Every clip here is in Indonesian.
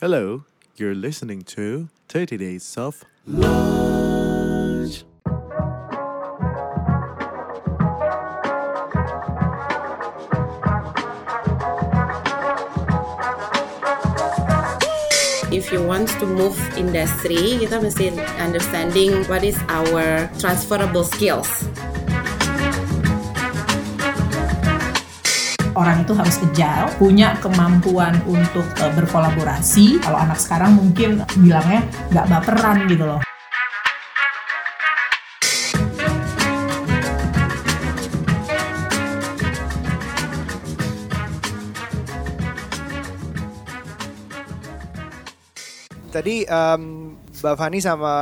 Hello, you're listening to 30 Days of Lunch. If you want to move industry, kita mesti understanding what is our transferable skills. Orang itu harus agile, punya kemampuan untuk uh, berkolaborasi. Kalau anak sekarang mungkin bilangnya nggak baperan gitu loh. Tadi um, Mbak Fani sama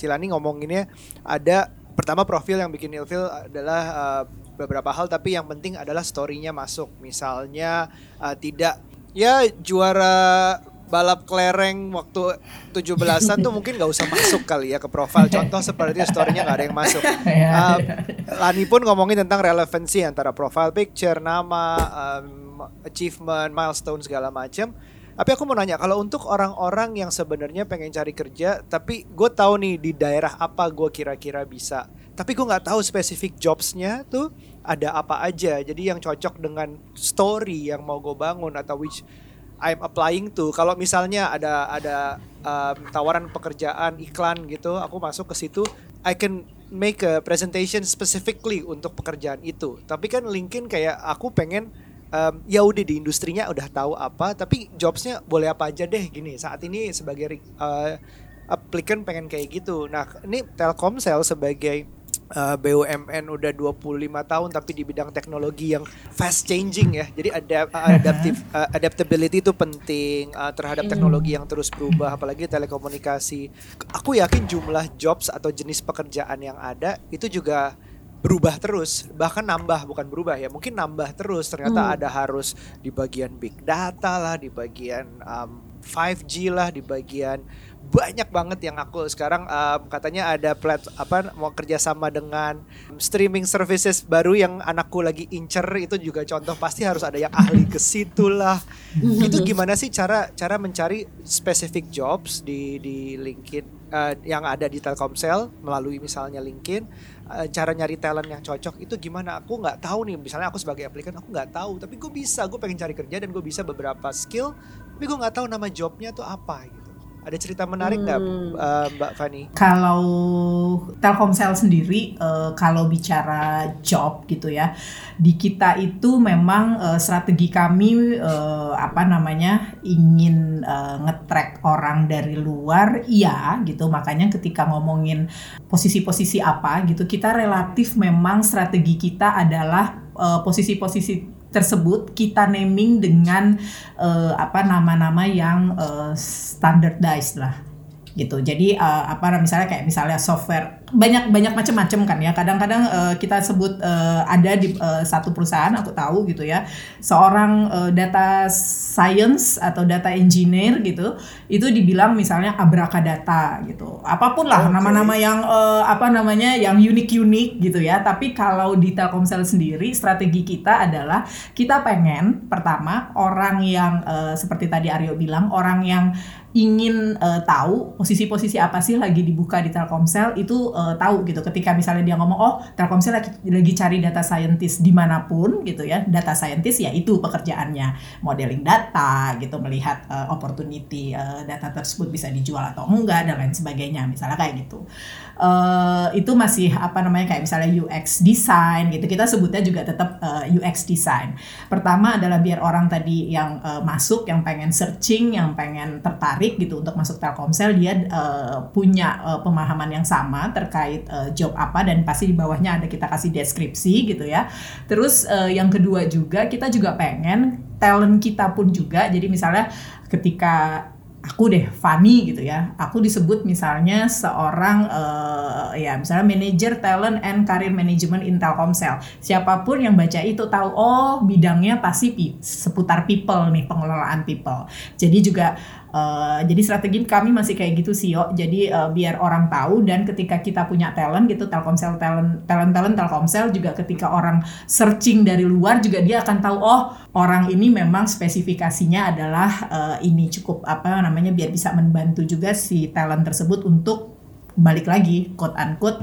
Cilani ngomonginnya ada pertama profil yang bikin ilfil adalah uh, beberapa hal tapi yang penting adalah story-nya masuk. Misalnya uh, tidak ya juara balap kelereng waktu 17-an tuh mungkin gak usah masuk kali ya ke profil. Contoh seperti story-nya gak ada yang masuk. Uh, Lani pun ngomongin tentang relevansi antara profile picture, nama, um, achievement, milestone segala macam. Tapi aku mau nanya, kalau untuk orang-orang yang sebenarnya pengen cari kerja, tapi gue tahu nih di daerah apa gue kira-kira bisa, tapi gue nggak tahu spesifik jobsnya tuh ada apa aja. Jadi yang cocok dengan story yang mau gue bangun atau which I'm applying to. Kalau misalnya ada ada um, tawaran pekerjaan iklan gitu, aku masuk ke situ, I can make a presentation specifically untuk pekerjaan itu. Tapi kan LinkedIn kayak aku pengen um, ya udah di industrinya udah tahu apa tapi jobsnya boleh apa aja deh gini saat ini sebagai uh, applicant pengen kayak gitu nah ini Telkomsel sebagai uh, BUMN udah 25 tahun tapi di bidang teknologi yang fast changing ya. Jadi ada adaptif uh, adaptability itu penting uh, terhadap teknologi yang terus berubah apalagi telekomunikasi. Aku yakin jumlah jobs atau jenis pekerjaan yang ada itu juga berubah terus bahkan nambah bukan berubah ya mungkin nambah terus ternyata hmm. ada harus di bagian big data lah di bagian um, 5G lah di bagian banyak banget yang aku sekarang um, katanya ada plat apa mau kerjasama dengan streaming services baru yang anakku lagi incer itu juga contoh pasti harus ada yang ahli ke situ lah. Itu gimana sih cara cara mencari specific jobs di di LinkedIn uh, yang ada di Telkomsel melalui misalnya LinkedIn Eh, cara nyari talent yang cocok itu gimana? Aku nggak tahu nih misalnya aku sebagai applicant aku nggak tahu. Tapi gue bisa gue pengen cari kerja dan gue bisa beberapa skill tapi gue nggak tahu nama jobnya tuh apa gitu ada cerita menarik nggak hmm. uh, Mbak Fani? Kalau Telkomsel sendiri, uh, kalau bicara job gitu ya, di kita itu memang uh, strategi kami uh, apa namanya ingin uh, ngetrack orang dari luar, iya gitu. Makanya ketika ngomongin posisi-posisi apa gitu, kita relatif memang strategi kita adalah posisi-posisi tersebut kita naming dengan uh, apa nama-nama yang uh, standardized lah gitu. Jadi uh, apa misalnya kayak misalnya software banyak banyak macam-macam kan ya. Kadang-kadang uh, kita sebut uh, ada di uh, satu perusahaan aku tahu gitu ya. Seorang uh, data science atau data engineer gitu, itu dibilang misalnya abrakadata gitu. Apa pun lah nama-nama okay. yang uh, apa namanya yang unik-unik gitu ya. Tapi kalau di Telkomsel sendiri strategi kita adalah kita pengen pertama orang yang uh, seperti tadi Aryo bilang orang yang ingin uh, tahu posisi-posisi apa sih lagi dibuka di Telkomsel itu uh, uh, tahu gitu. Ketika misalnya dia ngomong oh Telkomsel lagi, lagi cari data scientist di mana pun gitu ya. Data scientist ya itu pekerjaannya. Modeling data gitu melihat uh, opportunity uh, data tersebut bisa dijual atau enggak dan lain sebagainya. Misalnya kayak gitu uh, itu masih apa namanya kayak misalnya UX design gitu. Kita sebutnya juga tetap uh, UX design. Pertama adalah biar orang tadi yang uh, masuk yang pengen searching yang pengen tertarik gitu untuk masuk Telkomsel dia uh, punya uh, pemahaman yang sama terkait terkait uh, job apa dan pasti di bawahnya ada kita kasih deskripsi gitu ya. Terus uh, yang kedua juga kita juga pengen talent kita pun juga. Jadi misalnya ketika aku deh Fanny gitu ya. Aku disebut misalnya seorang uh, ya misalnya manager talent and career management in Telkomsel. Siapa pun yang baca itu tahu oh bidangnya pasti seputar people nih pengelolaan people. Jadi juga Uh, jadi strategi kami masih kayak gitu sih yo. Jadi uh, biar orang tahu dan ketika kita punya talent gitu Telkomsel talent talent talent Telkomsel juga ketika orang searching dari luar juga dia akan tahu oh orang ini memang spesifikasinya adalah uh, ini cukup apa namanya biar bisa membantu juga si talent tersebut untuk balik lagi quote unquote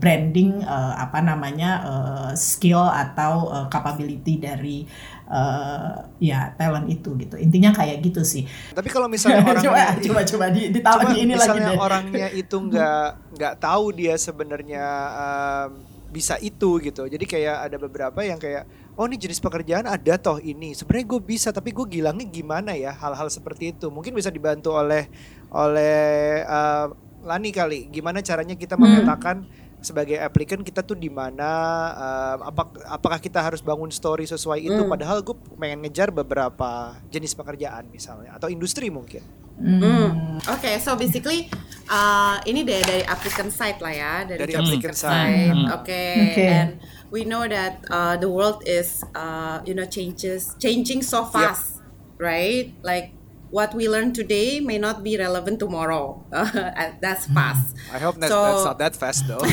membranding uh, apa namanya uh, skill atau uh, capability dari uh, ya talent itu gitu. Intinya kayak gitu sih. Tapi kalau misalnya orang coba coba coba di ditawarin ini lagi misalnya orangnya itu nggak nggak tahu dia sebenarnya um, bisa itu gitu. Jadi kayak ada beberapa yang kayak oh ini jenis pekerjaan ada toh ini. Sebenarnya gue bisa tapi gue gilangnya gimana ya hal-hal seperti itu? Mungkin bisa dibantu oleh oleh uh, Lani kali. Gimana caranya kita hmm. memetakan hmm sebagai applicant kita tuh di mana uh, apa, apakah kita harus bangun story sesuai itu mm. padahal gue pengen ngejar beberapa jenis pekerjaan misalnya atau industri mungkin. Mm. Mm. Oke, okay, so basically uh, ini dari dari applicant side lah ya dari, dari applicant side. side. Mm. Oke, okay. okay. and we know that uh, the world is uh, you know changes changing so fast, yep. right? Like what we learn today may not be relevant tomorrow. that's hmm. fast. I hope that's, so, that's not that fast though.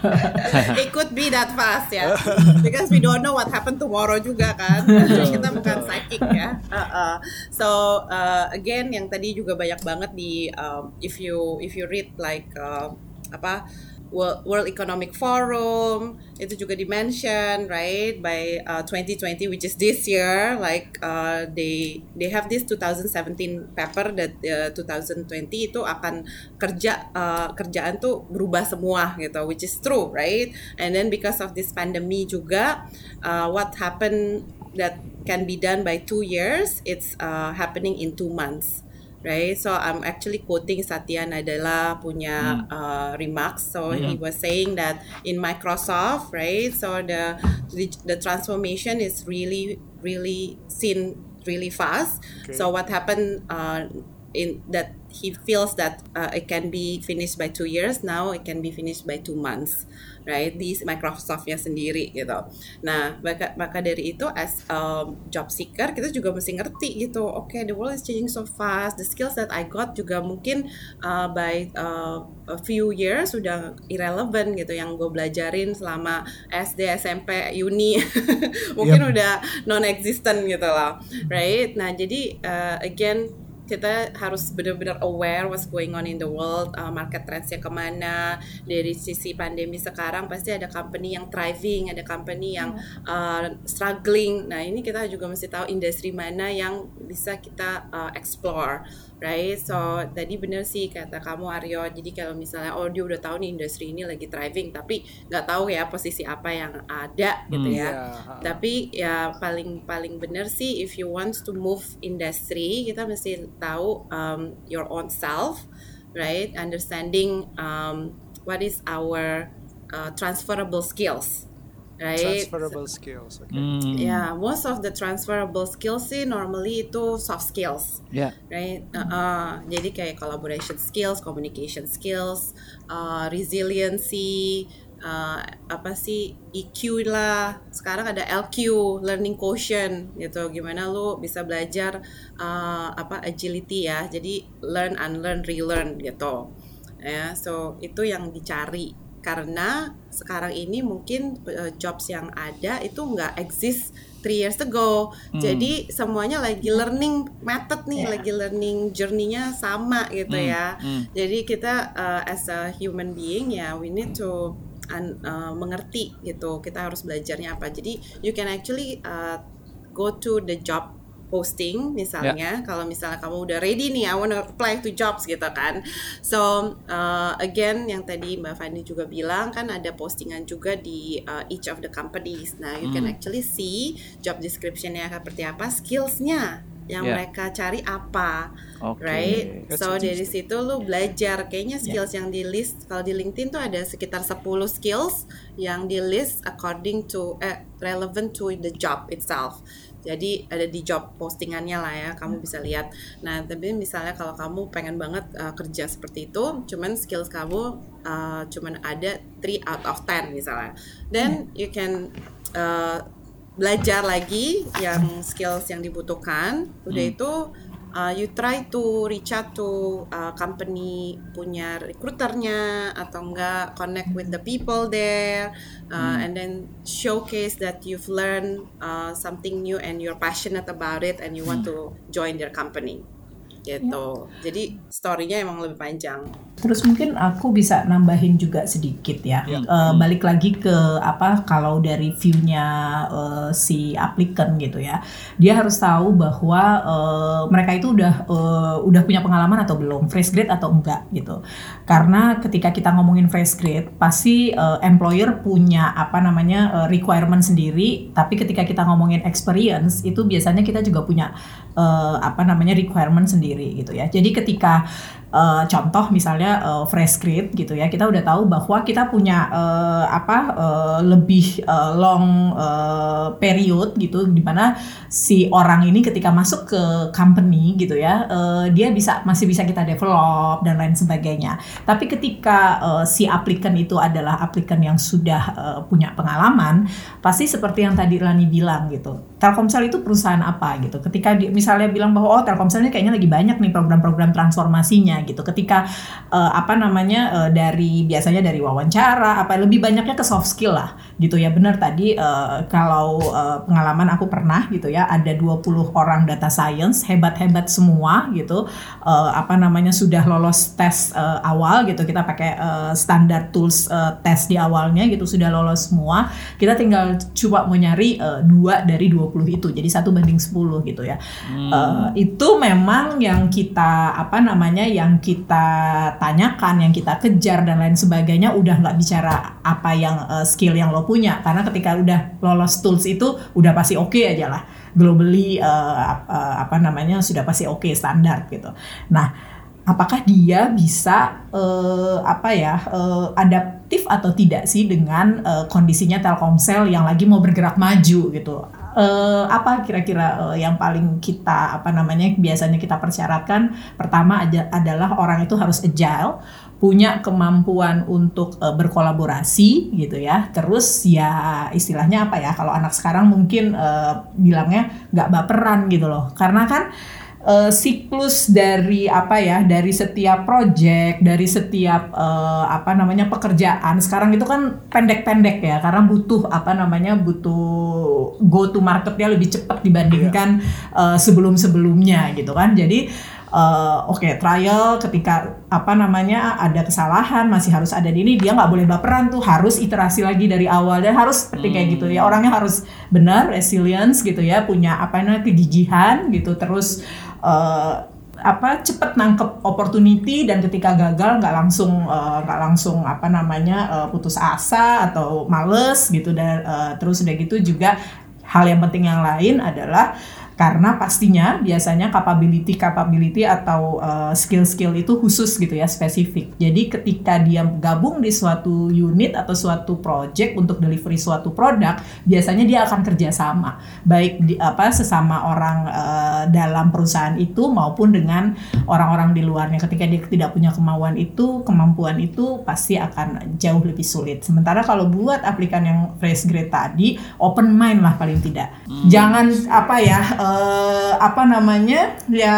it could be that fast ya, because we don't know what happened tomorrow juga kan. Kita bukan psychic ya. Uh, uh. So uh, again, yang tadi juga banyak banget di um, if you if you read like uh, apa World, Economic Forum itu juga dimention right by uh, 2020 which is this year like uh, they they have this 2017 paper that uh, 2020 itu akan kerja uh, kerjaan tuh berubah semua gitu which is true right? And then because of this pandemic juga uh, what happened that can be done by two years it's uh, happening in two months right? So I'm actually quoting Satya Nadella punya hmm. uh, remarks. So hmm. he was saying that in Microsoft, right? So the, the the transformation is really really seen really fast. Okay. So what happened uh, in that he feels that uh, it can be finished by two years. Now it can be finished by two months. Right di Microsoftnya sendiri gitu. Nah maka maka dari itu as um, job seeker kita juga mesti ngerti gitu. Oke okay, the world is changing so fast. The skills that I got juga mungkin uh, by uh, a few years sudah irrelevant gitu yang gue belajarin selama SD SMP uni mungkin yep. udah non existent gitu loh, right? Nah jadi uh, again kita harus benar-benar aware what's going on in the world, uh, market trendsnya ke mana. Dari sisi pandemi sekarang pasti ada company yang thriving, ada company yang uh, struggling. Nah ini kita juga mesti tahu industri mana yang bisa kita uh, explore right? So tadi bener sih kata kamu Aryo. Jadi kalau misalnya oh dia udah tahu nih industri ini lagi thriving, tapi nggak tahu ya posisi apa yang ada gitu hmm, ya. Yeah. Tapi ya paling paling bener sih if you want to move industry kita mesti tahu um, your own self, right? Understanding um, what is our uh, transferable skills right? Transferable skills. Okay. Mm. Yeah, most of the transferable skills sih normally itu soft skills. Yeah. Right. Uh, uh, jadi kayak collaboration skills, communication skills, uh, resiliency, uh, apa sih EQ lah. Sekarang ada LQ, learning quotient gitu. Gimana lu bisa belajar uh, apa agility ya. Jadi learn, unlearn, relearn gitu. Ya, so itu yang dicari karena sekarang ini mungkin uh, jobs yang ada itu nggak exist three years ago. Hmm. Jadi semuanya lagi learning method nih, yeah. lagi learning journey-nya sama gitu hmm. ya. Hmm. Jadi kita uh, as a human being ya we need to un, uh, mengerti gitu. Kita harus belajarnya apa. Jadi you can actually uh, go to the job posting misalnya yeah. kalau misalnya kamu udah ready nih I wanna apply to jobs gitu kan so uh, again yang tadi Mbak Fani juga bilang kan ada postingan juga di uh, each of the companies nah you hmm. can actually see job descriptionnya seperti apa skillsnya yang yeah. mereka cari apa, okay. right? That's so dari situ lu belajar. Kayaknya skills yeah. yang di list kalau di LinkedIn tuh ada sekitar 10 skills yang di list according to eh, relevant to the job itself. Jadi ada di job postingannya lah ya, kamu bisa lihat. Nah, tapi misalnya kalau kamu pengen banget uh, kerja seperti itu, cuman skills kamu uh, cuman ada 3 out of 10 misalnya. Then you can uh, belajar lagi yang skills yang dibutuhkan. Udah hmm. itu uh, you try to reach out to uh, company punya recruiternya atau enggak connect with the people there uh, and then showcase that you've learned uh, something new and you're passionate about it and you want to join their company gitu. Jadi storynya emang lebih panjang. Terus mungkin aku bisa nambahin juga sedikit ya. Ya. Eh, balik lagi ke apa kalau dari view-nya eh, si applicant gitu ya. Dia harus tahu bahwa eh, mereka itu udah eh, udah punya pengalaman atau belum, fresh grade atau enggak gitu. Karena ketika kita ngomongin fresh grade, pasti eh, employer punya apa namanya eh, requirement sendiri, tapi ketika kita ngomongin experience itu biasanya kita juga punya eh, apa namanya requirement sendiri gitu ya. Jadi ketika eh, contoh misalnya eh, fresh grade gitu ya, kita udah tahu bahwa kita punya eh, apa eh, lebih eh, long eh, period gitu, di mana si orang ini ketika masuk ke company gitu ya, eh, dia bisa masih bisa kita develop dan lain sebagainya. Tapi ketika eh, si applicant itu adalah applicant yang sudah eh, punya pengalaman, pasti seperti yang tadi Lani bilang gitu. Telkomsel itu perusahaan apa gitu. Ketika di, misalnya bilang bahwa oh Telkomsel ini kayaknya lagi banyak nih program-program transformasinya gitu. Ketika eh, apa namanya eh, dari biasanya dari wawancara apa lebih banyaknya ke soft skill lah gitu ya. Benar tadi eh, kalau eh, pengalaman aku pernah gitu ya ada 20 orang data science hebat-hebat semua gitu. Eh, apa namanya sudah lolos tes eh, awal gitu. Kita pakai eh, standar tools eh, tes di awalnya gitu sudah lolos semua. Kita tinggal coba mau nyari eh, dua dari 20 itu. Jadi satu banding 10 gitu ya. Eh, itu memang yang kita apa namanya yang kita tanyakan, yang kita kejar dan lain sebagainya udah nggak bicara apa yang eh, skill yang lo punya karena ketika udah lolos tools itu udah pasti oke aja lah globally ap- eh, apa namanya sudah pasti oke standar gitu. Nah apakah dia bisa eh, apa ya eh, adaptif atau tidak sih dengan eh, kondisinya Telkomsel yang lagi mau bergerak maju gitu Eh, apa kira-kira eh, yang paling kita apa namanya biasanya kita persyaratkan? Pertama aja adalah orang itu harus agile punya kemampuan untuk eh, berkolaborasi gitu ya. Terus ya istilahnya apa ya kalau anak sekarang mungkin eh, bilangnya nggak baperan gitu loh. Karena kan eh, siklus dari apa ya dari setiap project dari setiap eh, apa namanya pekerjaan. Sekarang itu kan pendek-pendek ya karena butuh apa namanya butuh go to marketnya lebih cepat dibandingkan eh, sebelum-sebelumnya gitu kan. Jadi eh, oke trial ketika apa namanya ada kesalahan masih harus ada di ini dia nggak boleh baperan tuh harus iterasi lagi dari awal dan harus seperti kayak gitu ya. Orangnya harus benar resilience gitu ya punya apa namanya kegigihan gitu terus eh, apa cepet nangkep opportunity dan ketika gagal nggak langsung eh, nggak langsung apa namanya eh, putus asa atau males gitu dan eh, terus udah gitu juga hal yang penting yang lain adalah karena pastinya biasanya capability capability atau uh, skill-skill itu khusus gitu ya spesifik. Jadi ketika dia gabung di suatu unit atau suatu project untuk delivery suatu produk, biasanya dia akan kerjasama baik di apa sesama orang uh, dalam perusahaan itu maupun dengan orang-orang di luarnya. Ketika dia tidak punya kemauan itu, kemampuan itu pasti akan jauh lebih sulit. Sementara kalau buat aplikan yang fresh grade tadi, open mind lah paling tidak. Jangan apa ya eh, apa namanya? Ya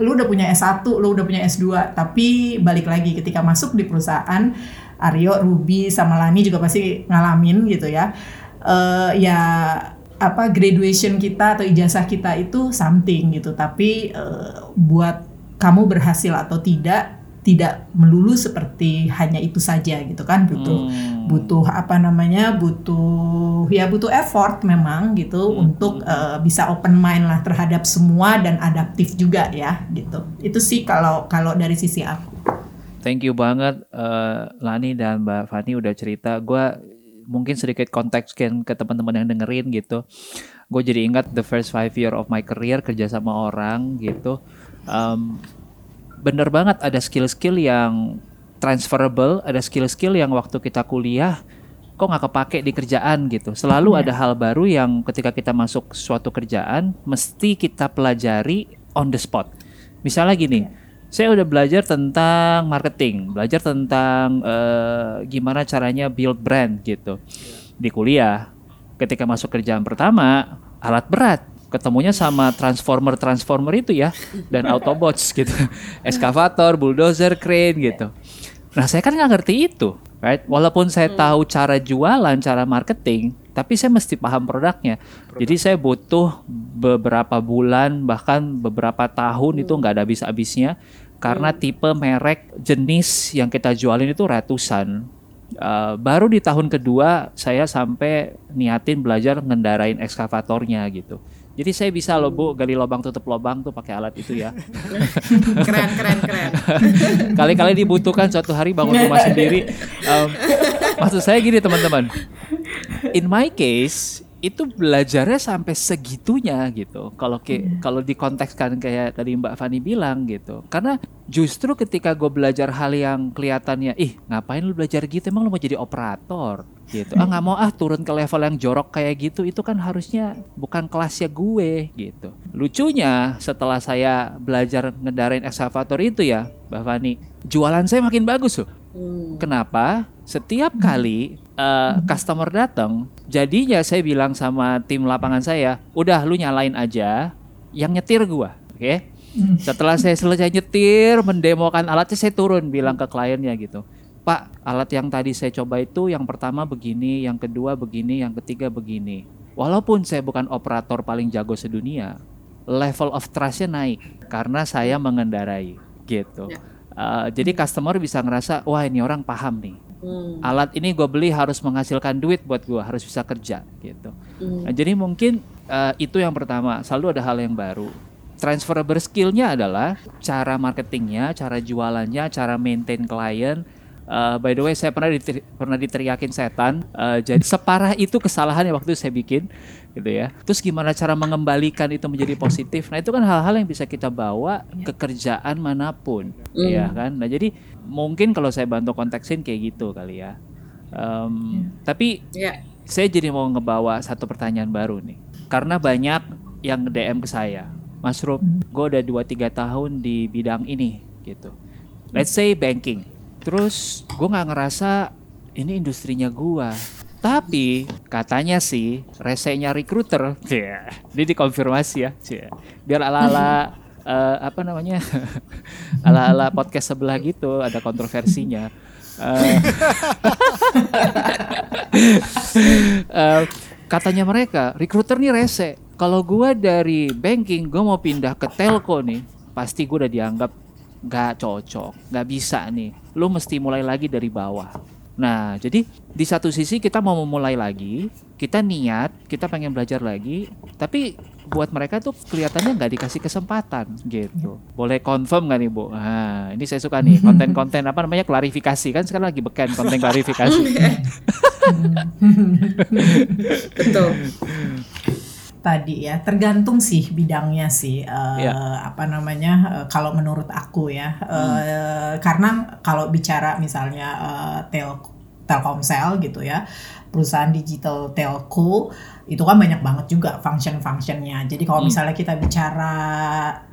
lu udah punya S1, lu udah punya S2, tapi balik lagi ketika masuk di perusahaan Aryo, Ruby sama Lani juga pasti ngalamin gitu ya. Eh, ya apa graduation kita atau ijazah kita itu something gitu, tapi eh, buat kamu berhasil atau tidak tidak melulu seperti hanya itu saja gitu kan butuh butuh apa namanya butuh ya butuh effort memang gitu untuk eh, bisa open mind lah terhadap semua dan adaptif juga ya gitu itu sih kalau kalau dari sisi aku Thank you banget eh, Lani dan Mbak Fani udah cerita. Gue mungkin sedikit konteks kan ke teman-teman yang dengerin gitu. Gue jadi ingat the first five year of my career kerja sama orang gitu. Em, bener banget ada skill-skill yang transferable, ada skill-skill yang waktu kita kuliah kok nggak kepake di kerjaan gitu. Selalu ada hal baru yang ketika kita masuk suatu kerjaan mesti kita pelajari on the spot. Misalnya gini, saya udah belajar tentang marketing, belajar tentang eh, gimana caranya build brand gitu di kuliah. Ketika masuk kerjaan pertama, alat berat ketemunya sama transformer transformer itu ya dan Autobots gitu, eskavator, bulldozer, crane gitu. Nah saya kan nggak ngerti itu, right? Walaupun saya tahu cara jualan, cara marketing, tapi saya mesti paham produknya. Jadi saya butuh beberapa bulan bahkan beberapa tahun itu nggak ada habis-habisnya karena tipe merek jenis yang kita jualin itu ratusan. Uh, baru di tahun kedua saya sampai niatin belajar ngendarain ekskavatornya gitu. Jadi saya bisa loh bu gali lubang tutup lubang tuh pakai alat itu ya. keren keren keren. Kali-kali dibutuhkan suatu hari bangun rumah sendiri. Um, maksud saya gini teman-teman. In my case itu belajarnya sampai segitunya gitu. Kalau ke kalau dikontekskan kayak tadi Mbak Fani bilang gitu. Karena justru ketika gue belajar hal yang kelihatannya, ih ngapain lu belajar gitu? Emang lu mau jadi operator gitu? Ah nggak mau ah turun ke level yang jorok kayak gitu. Itu kan harusnya bukan kelasnya gue gitu. Lucunya setelah saya belajar ngedarain ekskavator itu ya, Mbak Fani, jualan saya makin bagus loh. Kenapa? Setiap kali uh, customer datang, jadinya saya bilang sama tim lapangan saya, udah lu nyalain aja, yang nyetir gua, oke? Setelah saya selesai nyetir, mendemokan alatnya, saya turun bilang ke kliennya gitu. Pak, alat yang tadi saya coba itu yang pertama begini, yang kedua begini, yang ketiga begini. Walaupun saya bukan operator paling jago sedunia, level of trustnya naik karena saya mengendarai gitu. Ya. Uh, jadi customer bisa ngerasa, wah ini orang paham nih. Hmm. Alat ini gue beli harus menghasilkan duit buat gue, harus bisa kerja gitu. Hmm. Nah, jadi mungkin uh, itu yang pertama, selalu ada hal yang baru. Transferable skillnya adalah cara marketingnya, cara jualannya, cara maintain klien. Uh, by the way, saya pernah diteri- pernah diteriakin setan. Uh, jadi separah itu kesalahan yang waktu saya bikin, gitu ya. Terus gimana cara mengembalikan itu menjadi positif? Nah itu kan hal-hal yang bisa kita bawa ke kerjaan mana pun, ya kan. Nah jadi mungkin kalau saya bantu konteksin kayak gitu kali ya. Um, Tapi Ya. saya jadi mau ngebawa satu pertanyaan baru nih. Karena banyak yang DM ke saya. Mas Rup, gue udah 2-3 tahun di bidang ini gitu. Let's say banking. Terus gue nggak ngerasa ini industrinya gua. Tapi katanya sih resenya recruiter, yeah. ini dikonfirmasi ya, yeah. biar ala-ala eh, apa namanya, ala-ala podcast sebelah gitu, ada kontroversinya. Eh, katanya mereka recruiter nih rese. Kalau gua dari banking, gua mau pindah ke telco nih, pasti gua udah dianggap nggak cocok, nggak bisa nih. Lu mesti mulai lagi dari bawah. Nah, jadi di satu sisi kita mau memulai lagi, kita niat, kita pengen belajar lagi, tapi buat mereka tuh kelihatannya nggak dikasih kesempatan gitu. Boleh confirm nggak nih bu? Nah, ini saya suka nih konten-konten apa namanya klarifikasi kan sekarang lagi beken konten klarifikasi. Betul. Tadi ya tergantung sih bidangnya sih eh, Iya. apa namanya eh, kalau menurut aku ya Eh, karena kalau bicara misalnya eh, tel Telkomsel gitu ya perusahaan digital telco itu kan banyak banget juga function-functionnya. Jadi kalau Hmm. misalnya kita bicara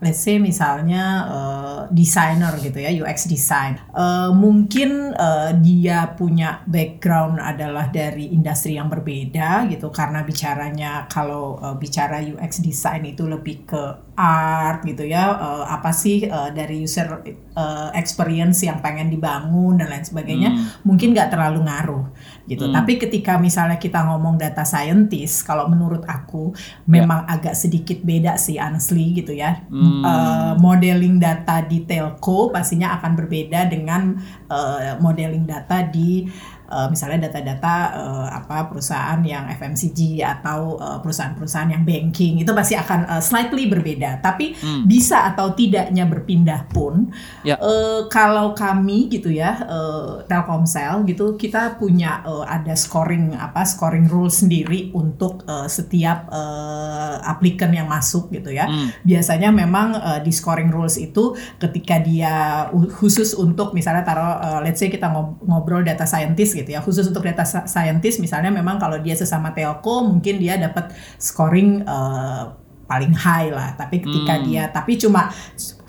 let's say misalnya eh, designer gitu ya UX design Eh, mungkin eh, dia punya background adalah dari industri yang berbeda gitu. Karena bicaranya kalau eh, bicara UX design itu lebih ke art gitu ya eh, apa sih eh, dari user eh, experience yang pengen dibangun dan lain sebagainya mungkin nggak terlalu ngaruh gitu Hmm. tapi ketika misalnya kita ngomong data scientist kalau menurut aku memang agak sedikit beda sih honestly gitu ya Hmm. Eh, modeling data di telco pastinya akan berbeda dengan eh, modeling data di eh, misalnya data-data eh, apa perusahaan yang FMCG atau eh, perusahaan-perusahaan yang banking itu pasti akan eh, slightly berbeda tapi Hmm. bisa atau tidaknya berpindah pun Ya. eh, kalau kami gitu ya eh, Telkomsel gitu kita punya eh, ada scoring apa scoring rule sendiri untuk eh, setiap eh, applicant yang masuk gitu ya Hmm. biasanya memang uh, di scoring rules itu ketika dia khusus untuk misalnya taruh uh, let's say kita ngob- ngobrol data scientist gitu ya khusus untuk data scientist misalnya memang kalau dia sesama telco mungkin dia dapat scoring uh, paling high lah tapi ketika Hmm. dia tapi cuma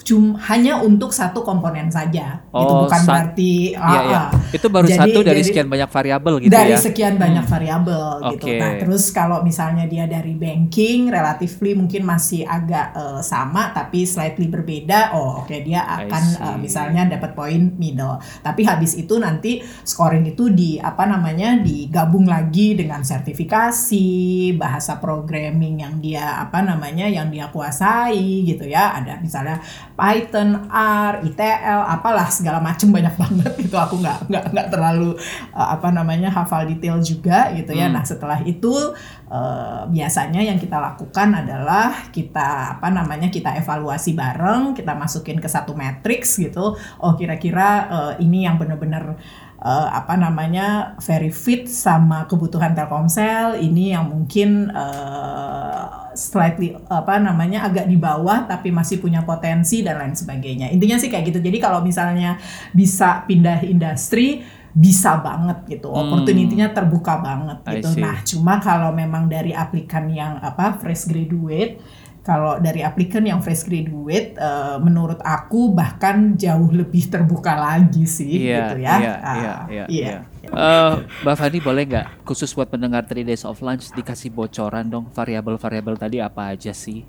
cum hanya untuk satu komponen saja itu Oh, bukan sa- berarti Iya, iya. ah, ah. Itu baru Jadi satu dari dari- sekian banyak variabel gitu dari ya. sekian banyak variabel gitu. Oke. Nah, terus kalau misalnya dia dari banking, relatively mungkin masih agak eh, sama tapi slightly berbeda. Oh, oke dia I akan eh, misalnya dapat poin middle. Tapi habis itu nanti scoring itu di apa namanya digabung lagi dengan sertifikasi, bahasa programming yang dia apa namanya yang dia kuasai gitu ya. Ada misalnya Python, R, ITL, apalah segala macam banyak banget itu aku nggak nggak nggak terlalu uh, apa namanya hafal detail juga gitu ya. Hmm. Nah setelah itu uh, biasanya yang kita lakukan adalah kita apa namanya kita evaluasi bareng, kita masukin ke satu matrix gitu. Oh kira-kira uh, ini yang benar-benar uh, apa namanya very fit sama kebutuhan Telkomsel ini yang mungkin uh, slightly apa namanya agak di bawah tapi masih punya potensi dan lain sebagainya. Intinya sih kayak gitu. Jadi kalau misalnya bisa pindah industri bisa banget gitu. Hmm. opportunity-nya terbuka banget gitu. nah cuma kalau memang dari aplikan yang apa fresh graduate kalau dari aplikan yang fresh graduate eh, menurut aku bahkan jauh lebih terbuka lagi sih Iya, gitu ya. iya, Ah, iya, iya, Eh, Mbak Fani boleh nggak khusus buat pendengar 3 Days of Lunch dikasih bocoran dong variabel-variabel tadi apa aja sih?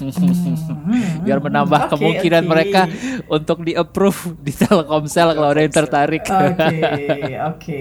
Hmm, Biar menambah oke, kemungkinan oke. mereka untuk di approve di Telkomsel kalau ada yang tertarik. Oke, oke.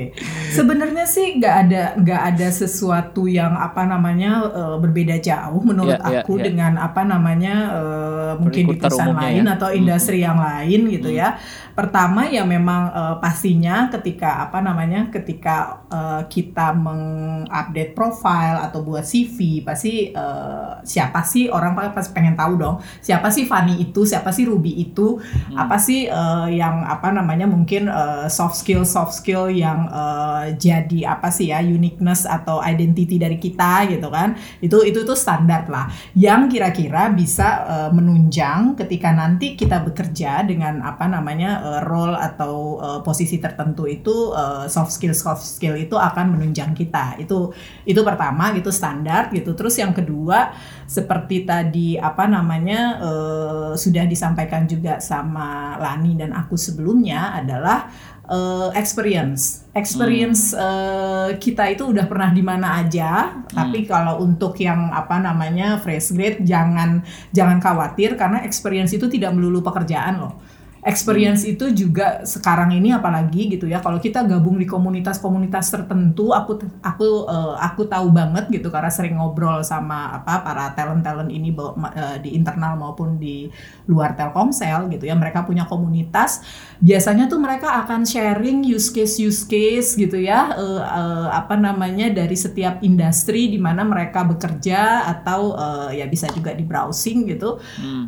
Sebenarnya sih nggak ada nggak ada sesuatu yang apa namanya eh, berbeda jauh menurut Ya, ya, aku ya. dengan apa namanya eh, mungkin di perusahaan lain ya. atau industri yang lain gitu ya. Pertama ya memang eh, pastinya ketika apa namanya ketika eh, kita mengupdate profile atau buat CV pasti eh, siapa sih orang pasti pengen tahu dong? Siapa sih Fanny itu? Siapa sih Ruby itu? Apa sih eh, yang apa namanya mungkin eh, soft skill soft skill yang eh, jadi apa sih ya uniqueness atau identity dari kita gitu kan? Itu itu tuh standar lah. Yang kira-kira bisa eh, menunjang ketika nanti kita bekerja dengan apa namanya eh, role atau eh, posisi tertentu itu eh, soft skill soft skill itu akan menunjang kita. Itu itu pertama gitu standar gitu. Terus yang kedua seperti tadi apa namanya eh, sudah disampaikan juga sama Lani dan aku sebelumnya adalah eh, experience. Experience eh, kita itu udah pernah di mana aja. Tapi kalau untuk yang apa namanya fresh grade jangan jangan khawatir karena experience itu tidak melulu pekerjaan loh experience itu juga sekarang ini apalagi gitu ya. Kalau kita gabung di komunitas-komunitas tertentu aku aku eh, aku tahu banget gitu karena sering ngobrol sama apa para talent-talent ini eh, di internal maupun di luar Telkomsel gitu ya. Mereka punya komunitas. Biasanya tuh mereka akan sharing use case use case gitu ya eh, eh, apa namanya dari setiap industri di mana mereka bekerja atau eh, ya bisa juga di browsing gitu.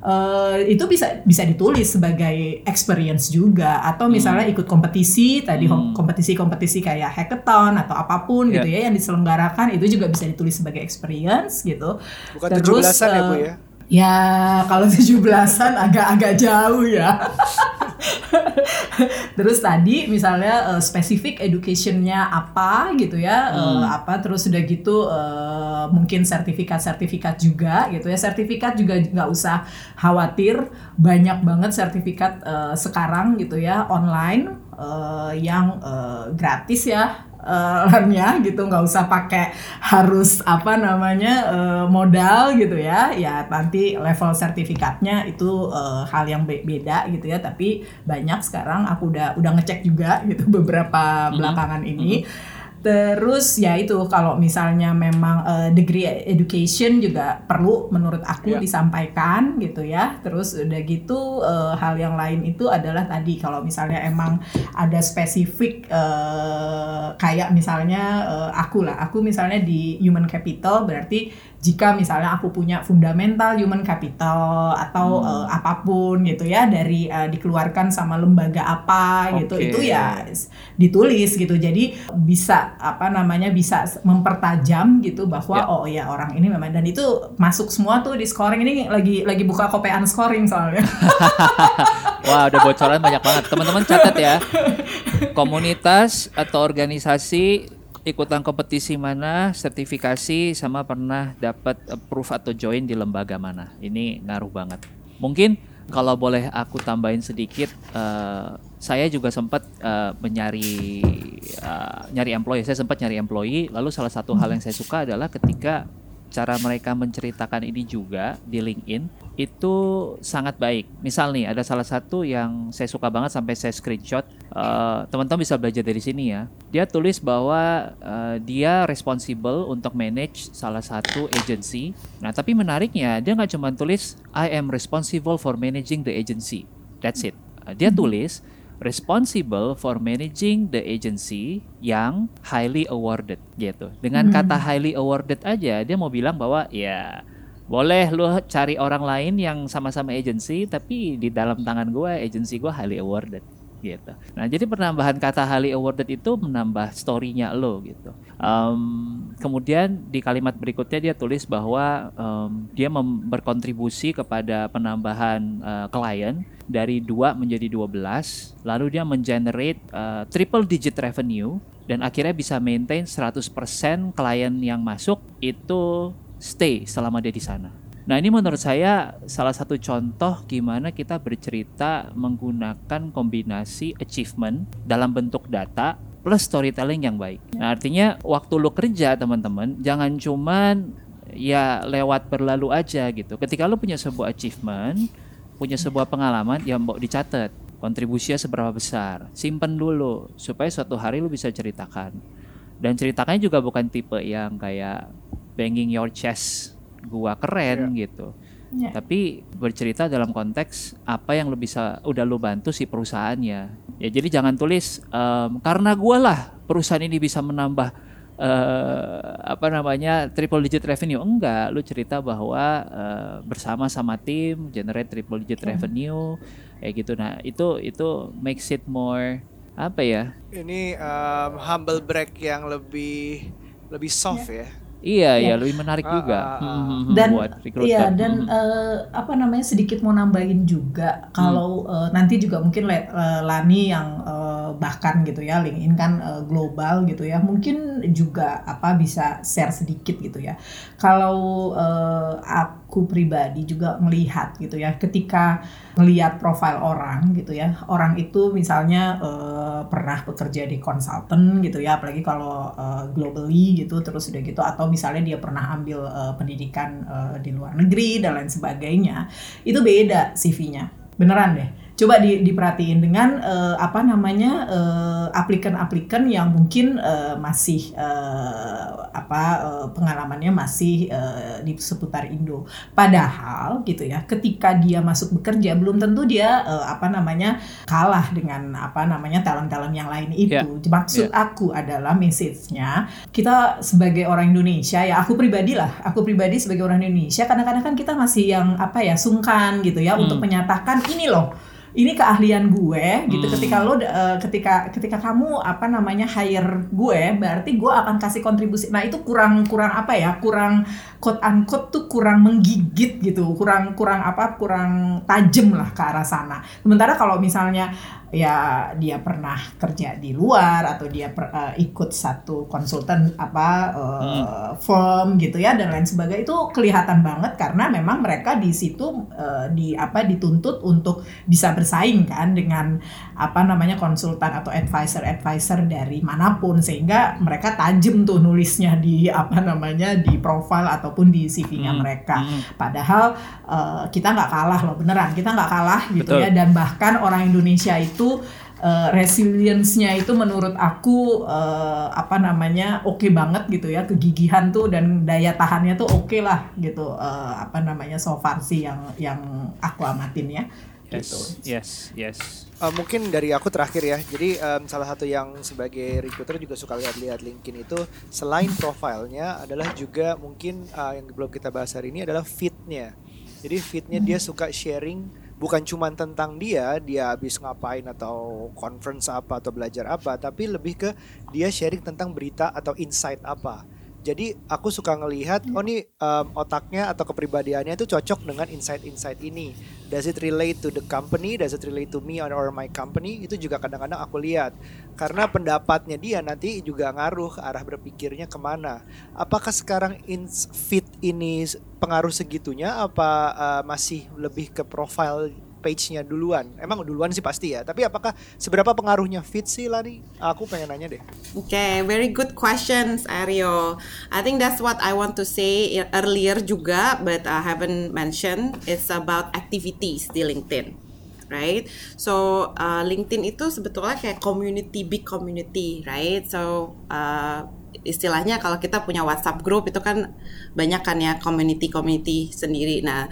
Eh, itu bisa bisa ditulis sebagai experience juga atau misalnya ikut kompetisi tadi Hmm. kompetisi-kompetisi kayak hackathon atau apa pun gitu ya yang diselenggarakan itu juga bisa ditulis sebagai experience gitu. Bukan Terus, 17-an ya, Bu eh, ya? Ya, kalau 17-an agak-agak jauh ya. terus tadi misalnya eh, spesifik educationnya apa gitu ya, eh, apa terus udah gitu eh, mungkin sertifikat-sertifikat juga gitu ya. Sertifikat juga nggak usah khawatir, banyak banget sertifikat eh, sekarang gitu ya online eh, yang eh, gratis ya eh, lemnya gitu nggak usah pakai harus apa namanya eh, modal gitu ya. Ya nanti level sertifikatnya itu eh, hal yang be- beda gitu ya. Tapi banyak sekarang aku udah udah ngecek juga gitu beberapa belakangan ini Terus ya itu kalau misalnya memang eh, degree education juga perlu menurut aku Ya. disampaikan gitu ya. Terus udah gitu eh, hal yang lain itu adalah tadi kalau misalnya emang ada spesifik eh, kayak misalnya eh, aku lah, aku misalnya di human capital berarti jika misalnya aku punya fundamental human capital atau eh, apa pun gitu ya dari eh, dikeluarkan sama lembaga apa gitu Oke. itu ya ditulis gitu jadi bisa apa namanya bisa mempertajam gitu bahwa Ya. oh ya orang ini memang dan itu masuk semua tuh di scoring ini lagi lagi buka kopean scoring soalnya Wah, udah bocoran banyak banget. Teman-teman catat ya. Komunitas atau organisasi ikutan kompetisi mana, sertifikasi sama pernah dapat approve atau join di lembaga mana. Ini ngaruh banget. Mungkin kalau boleh aku tambahin sedikit eh, saya juga sempat uh, menyari uh, nyari employee. Saya sempat nyari employee. Lalu salah satu hal yang saya suka adalah ketika cara mereka menceritakan ini juga di LinkedIn itu sangat baik. Misal nih ada salah satu yang saya suka banget sampai saya screenshot. Uh, teman-teman bisa belajar dari sini ya. Dia tulis bahwa uh, dia responsible untuk manage salah satu agency. Nah tapi menariknya dia nggak cuma tulis I am responsible for managing the agency. That's it. Uh, dia tulis responsible for managing the agency yang highly awarded gitu. Dengan hmm. kata highly awarded aja dia mau bilang bahwa ya boleh lu cari orang lain yang sama-sama agency tapi di dalam tangan gue agency gue highly awarded gitu. Nah jadi penambahan kata highly awarded itu menambah storynya lo gitu. Um, kemudian di kalimat berikutnya dia tulis bahwa um, dia berkontribusi kepada penambahan uh, klien dari dua menjadi 12 lalu dia mengenerate uh, triple digit revenue dan akhirnya bisa maintain 100% klien yang masuk itu stay selama dia di sana. Nah ini menurut saya salah satu contoh gimana kita bercerita menggunakan kombinasi achievement dalam bentuk data plus storytelling yang baik. Nah artinya waktu lo kerja teman-teman jangan cuman ya lewat berlalu aja gitu. Ketika lo punya sebuah achievement, punya sebuah pengalaman yang mau dicatat kontribusinya seberapa besar. Simpen dulu supaya suatu hari lo bisa ceritakan. Dan ceritakannya juga bukan tipe yang kayak banging your chest gua keren yeah. gitu. Yeah. Tapi bercerita dalam konteks apa yang lo bisa udah lo bantu si perusahaannya. Ya jadi jangan tulis um, karena gua lah perusahaan ini bisa menambah uh, apa namanya triple digit revenue. Enggak, lu cerita bahwa uh, bersama sama tim generate triple digit yeah. revenue kayak gitu. Nah, itu itu makes it more apa ya? Ini um, humble brag yang lebih lebih soft yeah. ya Iya, ya. iya lebih menarik uh, juga. Uh, uh, dan buat iya dan uh, apa namanya sedikit mau nambahin juga kalau hmm. uh, nanti juga mungkin uh, Lani yang uh, bahkan gitu ya LinkedIn kan uh, global gitu ya. Mungkin juga apa bisa share sedikit gitu ya. Kalau uh, aku pribadi juga melihat gitu ya ketika melihat profil orang gitu ya. Orang itu misalnya uh, pernah bekerja di konsultan gitu ya, apalagi kalau uh, globally gitu terus udah gitu atau misalnya dia pernah ambil uh, pendidikan uh, di luar negeri dan lain sebagainya, itu beda CV-nya. Beneran deh coba di, diperhatiin dengan uh, apa namanya uh, aplikan-aplikan yang mungkin uh, masih uh, apa uh, pengalamannya masih uh, di seputar Indo. Padahal gitu ya, ketika dia masuk bekerja belum tentu dia uh, apa namanya kalah dengan apa namanya talent-talent yang lain itu. Yeah. Maksud yeah. aku adalah message-nya kita sebagai orang Indonesia ya aku pribadi lah, aku pribadi sebagai orang Indonesia kadang-kadang kan kita masih yang apa ya sungkan gitu ya hmm. untuk menyatakan ini loh ini keahlian gue gitu hmm. ketika lo uh, ketika ketika kamu apa namanya hire gue berarti gue akan kasih kontribusi nah itu kurang kurang apa ya kurang quote unquote tuh kurang menggigit gitu kurang kurang apa kurang tajam lah ke arah sana sementara kalau misalnya ya dia pernah kerja di luar atau dia per, uh, ikut satu konsultan apa uh, hmm. firm gitu ya dan lain sebagainya itu kelihatan banget karena memang mereka di situ uh, di apa dituntut untuk bisa bersaing kan dengan apa namanya konsultan atau advisor advisor dari mana pun sehingga mereka tajam tuh nulisnya di apa namanya di profile ataupun di CV-nya hmm. mereka hmm. padahal uh, kita nggak kalah loh beneran kita nggak kalah gitu Betul. ya dan bahkan orang Indonesia itu itu uh, resilience-nya itu menurut aku uh, apa namanya oke okay banget gitu ya. Kegigihan tuh dan daya tahannya tuh oke okay lah gitu uh, apa namanya so far sih yang yang aku amatin ya. Yes gitu. yes yes. Uh, mungkin dari aku terakhir ya. Jadi um, salah satu yang sebagai recruiter juga suka lihat-lihat LinkedIn itu selain profilnya adalah juga mungkin uh, yang belum kita bahas hari ini adalah fitnya. Jadi fitnya hmm. dia suka sharing bukan cuma tentang dia dia habis ngapain atau conference apa atau belajar apa tapi lebih ke dia sharing tentang berita atau insight apa jadi aku suka ngelihat oh nih um, otaknya atau kepribadiannya itu cocok dengan insight-insight ini. Does it relate to the company? Does it relate to me or my company? Itu juga kadang-kadang aku lihat. Karena pendapatnya dia nanti juga ngaruh ke arah berpikirnya ke mana. Apakah sekarang in fit ini pengaruh segitunya? Apa uh, masih lebih ke profile page-nya duluan. Emang duluan sih pasti ya. Tapi apakah seberapa pengaruhnya feed sih Lani? Aku pengen nanya deh. Okay, very good questions, Aryo. I think that's what I want to say earlier juga, but I haven't mentioned. It's about activities di LinkedIn, right? So uh, LinkedIn itu sebetulnya kayak community, big community, right? So uh, istilahnya kalau kita punya WhatsApp group itu kan banyak kan ya community-community sendiri. Nah,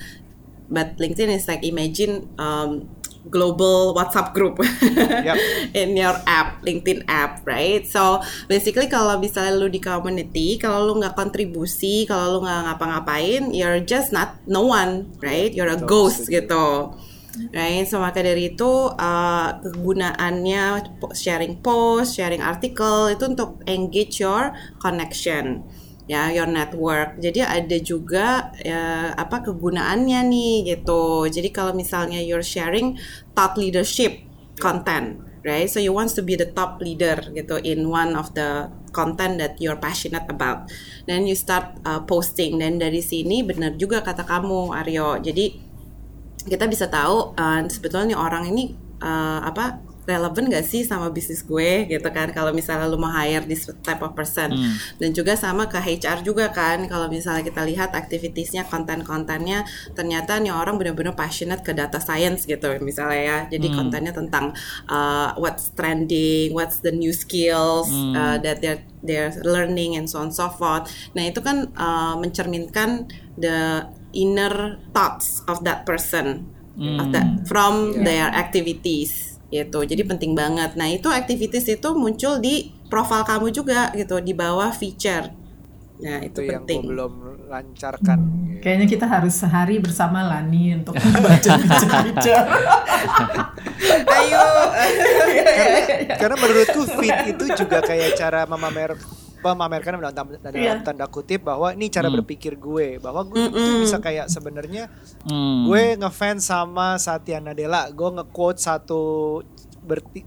but LinkedIn is like imagine um, global WhatsApp group yep. in your app, LinkedIn app, right? So basically kalau misalnya lu di community, kalau lu nggak kontribusi, kalau lu nggak ngapa-ngapain, you're just not no one, right? You're a ghost gitu. Right, so maka dari itu uh, kegunaannya sharing post, sharing artikel itu untuk engage your connection ya your network. Jadi ada juga ya, apa kegunaannya nih gitu. Jadi kalau misalnya you're sharing thought leadership content, right? So you want to be the top leader gitu in one of the content that you're passionate about. Then you start uh, posting dan dari sini benar juga kata kamu Aryo. Jadi kita bisa tahu uh, sebetulnya orang ini uh, apa relevan gak sih sama bisnis gue gitu kan kalau misalnya lu mau hire this type of person hmm. dan juga sama ke HR juga kan kalau misalnya kita lihat aktivitiesnya konten-kontennya ternyata nih orang benar-benar passionate ke data science gitu misalnya ya jadi hmm. kontennya tentang uh, what's trending what's the new skills hmm. uh, that they're they're learning and so on so forth nah itu kan uh, mencerminkan the inner thoughts of that person hmm. of that from yeah. their activities gitu. Jadi penting banget. Nah, itu activities itu muncul di profil kamu juga gitu di bawah feature. Nah, itu, itu penting. Yang belum lancarkan. Hmm, kayaknya kita harus sehari bersama Lani untuk membaca feature-feature. Ayo. karena, karena menurutku feed itu juga kayak cara memamer memamerkan dalam tanda, dalam yeah. tanda kutip bahwa ini cara hmm. berpikir gue bahwa gue mm -mm. bisa kayak sebenarnya mm. gue ngefans sama Satya Nadella gue nge-quote satu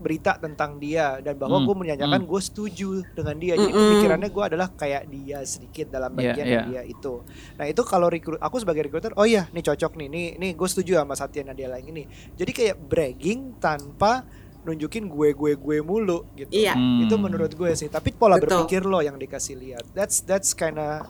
berita tentang dia dan bahwa mm. gue menyanyikan mm. gue setuju dengan dia jadi mm pikirannya gue adalah kayak dia sedikit dalam iya, bagian yeah, yeah. dia itu nah itu kalau rekrut aku sebagai recruiter oh iya nih cocok nih nih nih gue setuju sama Satya Nadella yang ini jadi kayak bragging tanpa nunjukin gue gue gue mulu gitu. Iya. Hmm. Itu menurut gue sih. Tapi pola Betul. berpikir lo yang dikasih lihat. That's that's kinda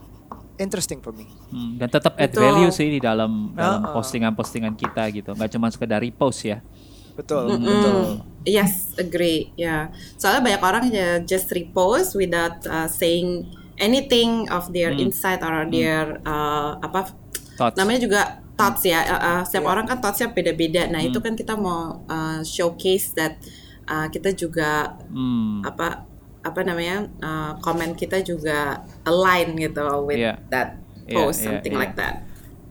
interesting for me. Hmm, dan tetap add value sih di dalam dalam uh -uh. postingan-postingan kita gitu. Gak cuma sekedar repost ya. Betul, mm -hmm. betul. Yes, agree. Ya. Yeah. Soalnya banyak orang ya just repost without uh, saying anything of their hmm. insight or their uh, apa Thoughts. namanya juga thoughts ya uh, uh, setiap yeah. orang kan thoughtsnya beda-beda nah hmm. itu kan kita mau uh, showcase that uh, kita juga hmm. apa apa namanya uh, komen kita juga align gitu with yeah. that post yeah, something yeah. like that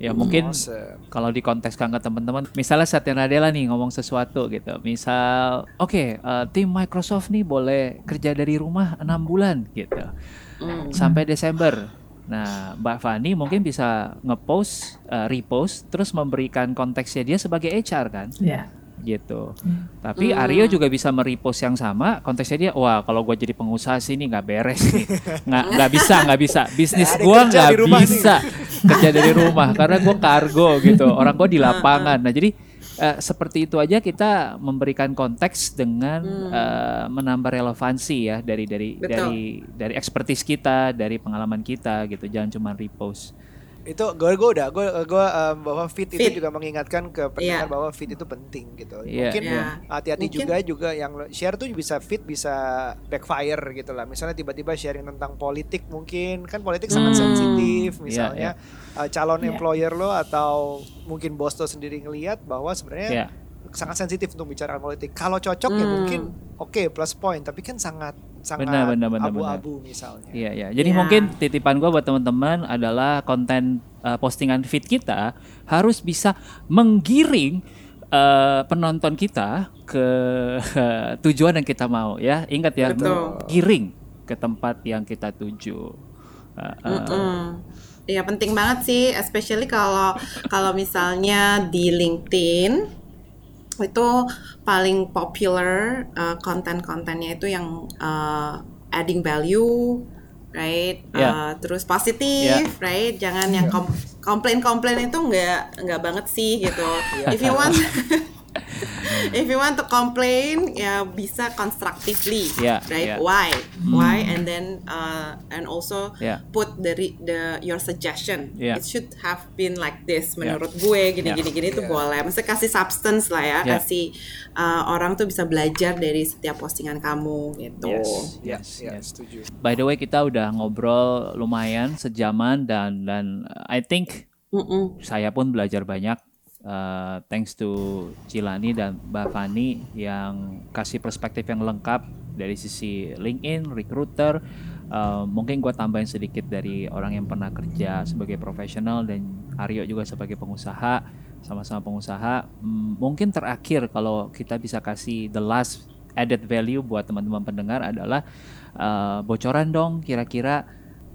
Ya mungkin awesome. kalau dikontekskan ke teman-teman, misalnya Satya Nadella nih ngomong sesuatu gitu. Misal, oke, okay, uh, tim Microsoft nih boleh kerja dari rumah enam bulan gitu. Mm. Sampai Desember Nah, Mbak Fani mungkin bisa ngepost, uh, repost, terus memberikan konteksnya dia sebagai HR kan? Iya. Gitu. Hmm. Tapi hmm. Aryo juga bisa merepost yang sama, konteksnya dia, wah kalau gue jadi pengusaha sini nggak beres nih, nggak nggak bisa nggak bisa, bisnis gue nggak bisa kerja dari rumah karena gue kargo gitu, orang gue di lapangan. Nah jadi uh, seperti itu aja kita memberikan konteks dengan hmm. uh, menambah relevansi ya dari dari Betul. dari dari ekspertis kita, dari pengalaman kita gitu. Jangan cuma repost itu gue gue udah gue gue um, bahwa fit, fit itu juga mengingatkan ke pendengar yeah. bahwa fit itu penting gitu yeah. mungkin yeah. hati-hati juga juga yang share tuh bisa fit bisa backfire gitu lah misalnya tiba-tiba sharing tentang politik mungkin kan politik sangat hmm. sensitif iya, misalnya yeah, yeah. Uh, calon yeah. employer lo atau mungkin bos lo sendiri ngelihat bahwa sebenarnya yeah sangat sensitif untuk bicara politik. Kalau cocok ya hmm. ya mungkin oke okay, plus point, tapi kan sangat sangat abu-abu misalnya. Iya iya. Jadi yeah. mungkin titipan gue buat teman-teman adalah konten uh, postingan feed kita harus bisa menggiring uh, penonton kita ke uh, tujuan yang kita mau ya. Ingat ya, giring ke tempat yang kita tuju. Uh, uh, Iya penting banget sih, especially kalau kalau misalnya di LinkedIn itu paling popular uh, konten-kontennya itu yang uh, adding value right? Yeah. Uh, terus positif, Yeah. right? Jangan yang kom- komplain-komplain itu nggak nggak banget sih gitu. If you want If you want to complain, ya bisa constructively, Yeah, right? yeah. Why? Why? And then uh, and also Yeah. put the re- the your suggestion. Yeah. It should have been like this. Yeah. Menurut gue, gini Yeah. gini gini itu Yeah. boleh. Mesti kasih substance lah ya, Yeah. kasih uh, orang tuh bisa belajar dari setiap postingan kamu gitu. Yes, Ya, yes, ya, yes. setuju. By the way, kita udah ngobrol lumayan sejaman dan dan I think Mm-mm. saya pun belajar banyak. Uh, thanks to Cilani dan Mbak Fani yang kasih perspektif yang lengkap dari sisi LinkedIn, recruiter. Uh, mungkin gue tambahin sedikit dari orang yang pernah kerja sebagai profesional dan Aryo juga sebagai pengusaha, sama-sama pengusaha. Mungkin terakhir kalau kita bisa kasih the last added value buat teman-teman pendengar adalah uh, bocoran dong kira-kira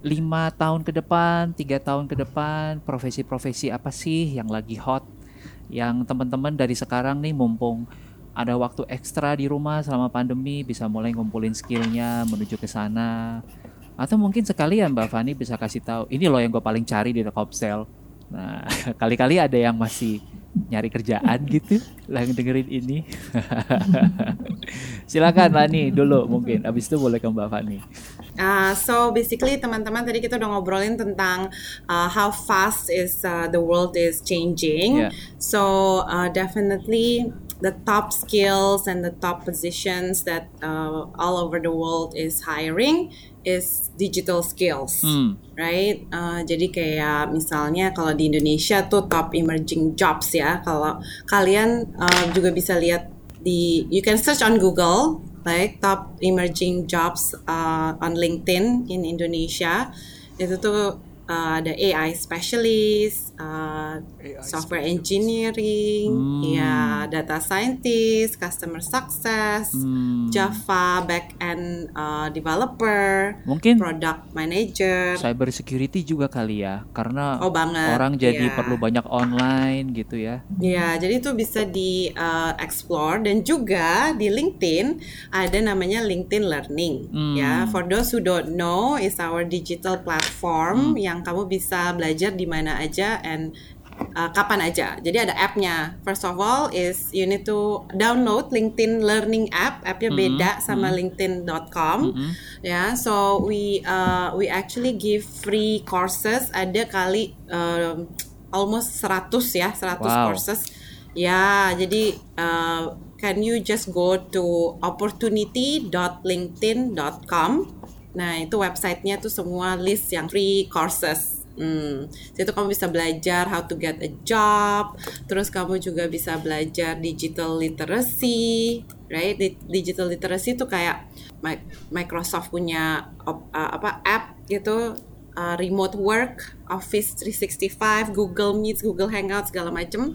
lima tahun ke depan, tiga tahun ke depan, profesi-profesi apa sih yang lagi hot, yang teman-teman dari sekarang nih mumpung ada waktu ekstra di rumah selama pandemi bisa mulai ngumpulin skillnya menuju ke sana. Atau mungkin sekalian Mbak Fani bisa kasih tahu, ini loh yang gue paling cari di Telkomsel. Nah, kali-kali ada yang masih nyari kerjaan gitu, lah yang dengerin ini. Silakan Lani dulu mungkin, abis itu boleh ke Mbak Fani. Uh, so basically teman-teman tadi kita udah ngobrolin tentang uh, how fast is uh, the world is changing. Yeah. So uh, definitely the top skills and the top positions that uh, all over the world is hiring is digital skills. Hmm. right? Uh, jadi kayak misalnya kalau di Indonesia tuh top emerging jobs ya. Kalau kalian uh, juga bisa lihat di, you can search on Google like top emerging jobs uh, on LinkedIn in Indonesia. Itu tuh uh, ada AI specialist, uh, AI software engineering, Hmm. ya data scientist, customer success, Hmm. Java backend uh, developer, Mungkin product manager. cyber security juga kali ya karena Oh, banget, orang jadi iya. perlu banyak online gitu ya Ya, jadi itu bisa di uh, explore dan juga di LinkedIn ada namanya LinkedIn Learning. Hmm. Ya, for those who don't know, is our digital platform Hmm. yang kamu bisa belajar di mana aja and uh, kapan aja. Jadi ada app-nya. First of all is you need to download LinkedIn Learning app. App-nya Hmm. beda sama LinkedIn.com. Ya, so we uh, we actually give free courses. Ada kali um, almost 100 ya, 100 Wow. courses. Ya, jadi uh, can you just go to opportunity.linkedin.com. Nah, itu websitenya tuh semua list yang free courses. Hmm, situ kamu bisa belajar how to get a job, terus kamu juga bisa belajar digital literacy, right? Di- Digital literacy itu kayak Mi- Microsoft punya apa app gitu, uh, remote work, Office 365, Google Meet, Google Hangout segala macem.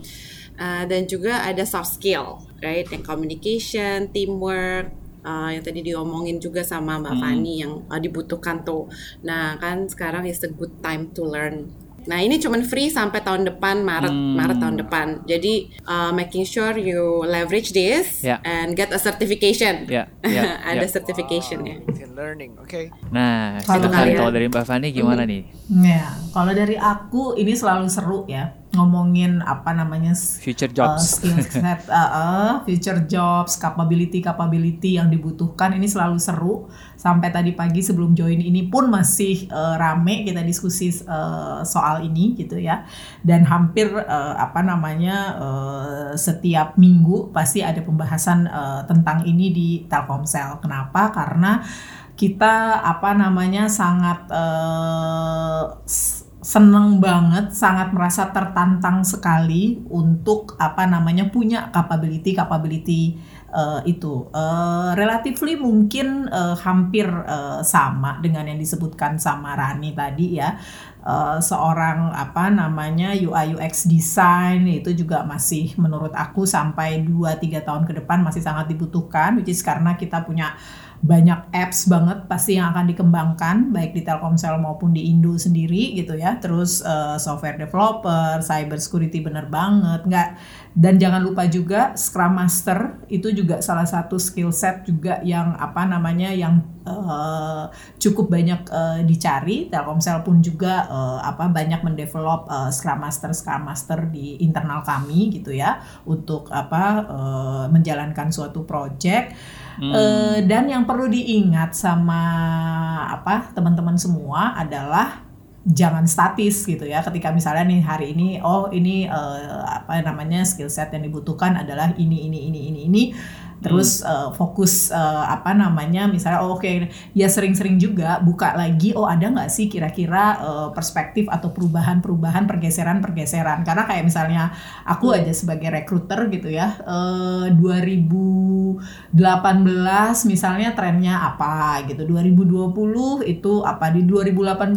Uh, dan juga ada soft skill, right? Yang communication, teamwork, uh, yang tadi diomongin juga sama Mbak Fani yang uh, dibutuhkan tuh. Nah, kan sekarang is a good time to learn. Nah, ini cuman free sampai tahun depan Maret, Hmm. Maret tahun depan. Jadi uh, making sure you leverage this Ya. and get a certification. Ya, ya, ada ya. certification-nya. LinkedIn Learning, oke. nah Kalau dari Mbak Fani gimana nih Ya, kalau dari aku ini selalu seru ya ngomongin apa namanya future uh, jobs skill set, uh, uh, future jobs, capability capability yang dibutuhkan ini selalu seru. Sampai tadi pagi sebelum join ini pun masih uh, rame kita diskusi uh, soal ini gitu ya. Dan hampir uh, apa namanya uh, setiap minggu pasti ada pembahasan uh, tentang ini di Telkomsel. Kenapa? Karena kita apa namanya sangat eh, s- seneng banget, sangat merasa tertantang sekali untuk apa namanya punya capability capability eh, itu. Eh, relatively mungkin eh, hampir eh, sama dengan yang disebutkan sama Rani tadi ya. Eh, seorang apa namanya UI UX design itu juga masih menurut aku sampai 2-3 tahun ke depan masih sangat dibutuhkan which is karena kita punya banyak apps banget pasti yang akan dikembangkan baik di Telkomsel maupun di Indo sendiri gitu ya. Terus eh, software developer cyber security bener banget. Nggak dan jangan lupa juga Scrum Master itu juga salah satu skill set juga yang apa namanya yang uh, cukup banyak uh, dicari. Telkomsel pun juga uh, apa banyak mendevelop uh, Scrum Master Scrum Master di internal kami gitu ya untuk apa uh, menjalankan suatu project. Hmm. Uh, dan yang perlu diingat sama apa teman-teman semua adalah jangan statis gitu ya. Ketika misalnya nih hari ini oh ini uh, apa namanya skill set yang dibutuhkan adalah ini ini ini ini ini terus hmm. uh, fokus uh, apa namanya misalnya oh, oke okay, ya sering-sering juga buka lagi oh ada nggak sih kira-kira uh, perspektif atau perubahan-perubahan pergeseran-pergeseran karena kayak misalnya aku aja sebagai recruiter gitu ya uh, 2018 misalnya trennya apa gitu 2020 itu apa di 2018